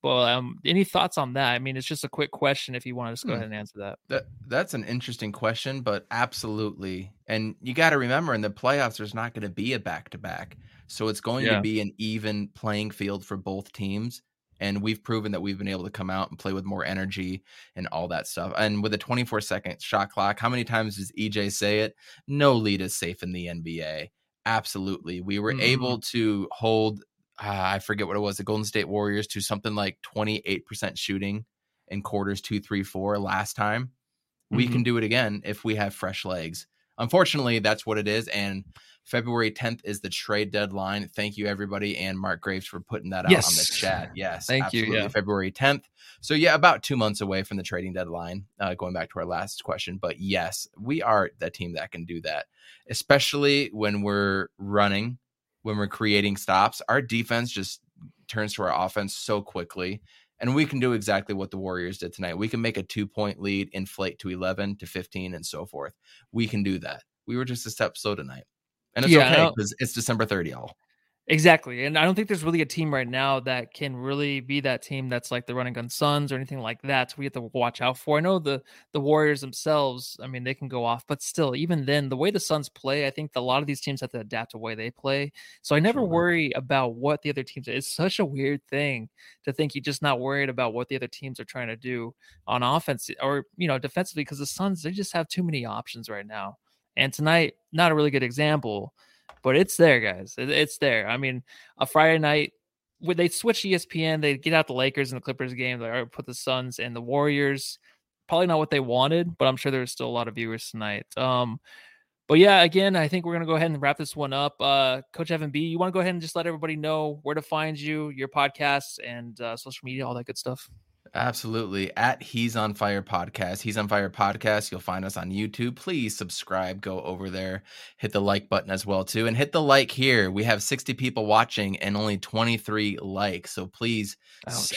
But um, any thoughts on that? I mean, it's just a quick question. If you want to just go Hmm. ahead and answer that. That that's an interesting question, but absolutely. And you got to remember, in the playoffs, there's not going to be a back to back, so it's going Yeah. to be an even playing field for both teams. And we've proven that we've been able to come out and play with more energy and all that stuff. And with a 24 second shot clock, how many times does EJ say it? No lead is safe in the NBA. Absolutely, we were Mhm. able to hold. Uh, I forget what it was. The Golden State Warriors to something like 28% shooting in quarters two, three, four last time we Mm-hmm. can do it again if we have fresh legs. Unfortunately, that's what it is. And February 10th is the trade deadline. Thank you, everybody, and Mark Graves for putting that out on the chat. Yes, Thank you, yeah. February 10th. So yeah, about two months away from the trading deadline. Uh, going back to our last question, but yes, we are the team that can do that, especially when we're running, when we're creating stops. Our defense just turns to our offense so quickly. And we can do exactly what the Warriors did tonight. We can make a two point lead, inflate to 11 to 15, and so forth. We can do that. We were just a step slow tonight. And it's Yeah, okay because it's December 30, y'all. Exactly. And I don't think there's really a team right now that can really be that team that's like the running gun Suns or anything like that. So we have to watch out for. I know the the Warriors themselves, I mean, they can go off, but still, even then, the way the Suns play, I think a lot of these teams have to adapt to the way they play. So I never Sure. worry about what the other teams It's such a weird thing to think you're just not worried about what the other teams are trying to do on offense or you know defensively because the Suns they just have too many options right now. And tonight, not a really good example, but it's there, guys. It- It's there. I mean, a Friday night when they switch ESPN, they get out the Lakers and the Clippers game. They are put the Suns and the Warriors. Probably not what they wanted, but I'm sure there's still a lot of viewers tonight. Um, but yeah, again, I think we're gonna go ahead and wrap this one up. Uh, Coach Evan B, you want to go ahead and just let everybody know where to find you, your podcasts, and uh, social media, all that good stuff. Absolutely. At He's on Fire Podcast. He's on Fire Podcast. You'll find us on YouTube. Please subscribe. Go over there. Hit the like button as well, too. And hit the like here. We have 60 people watching and only 23 likes. So please,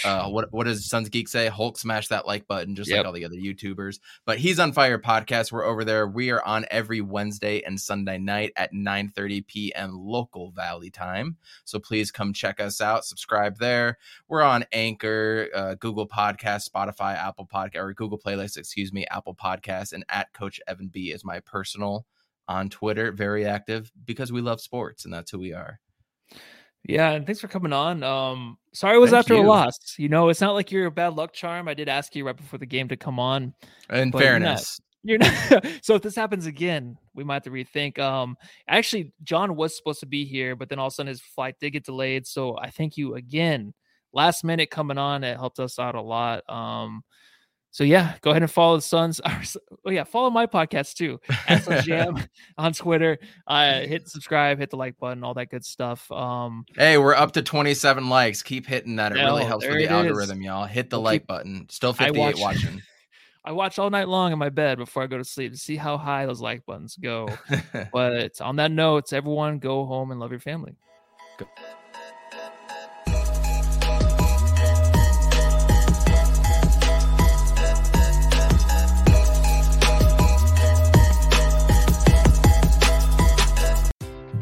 uh, what, what does Sons Geek say? Hulk smash that like button, just Yep. like all the other YouTubers. But He's on Fire Podcast. We're over there. We are on every Wednesday and Sunday night at 9:30 p.m. local Valley time. So please come check us out. Subscribe there. We're on Anchor, uh, Google Podcast, Spotify, Apple Podcast, or Google Playlist, excuse me, Apple Podcast, and at Coach Evan B is my personal on Twitter. Very active because we love sports, and that's who we are. Yeah, and thanks for coming on. Um, sorry it was Thank after a you. loss. You know, it's not like you're a bad luck charm. I did ask you right before the game to come on. In But you're not- fairness, You're not *laughs* so if this happens again, we might have to rethink. Um actually John was supposed to be here, but then all of a sudden his flight did get delayed. So I thank you again. Last minute coming on, it helped us out a lot. Um so yeah, go ahead and follow the Suns. *laughs* Oh yeah, follow my podcast too. Jam *laughs* *laughs* on Twitter. Uh hit subscribe, hit the like button, all that good stuff. Um hey, we're up to 27 likes. Keep hitting that. It really helps with the it is. algorithm, y'all. Hit the We'll like keep- button. Still I 58 watch- watching. I watch all night long in my bed before I go to sleep to see how high those like buttons go. But on that note, everyone go home and love your family.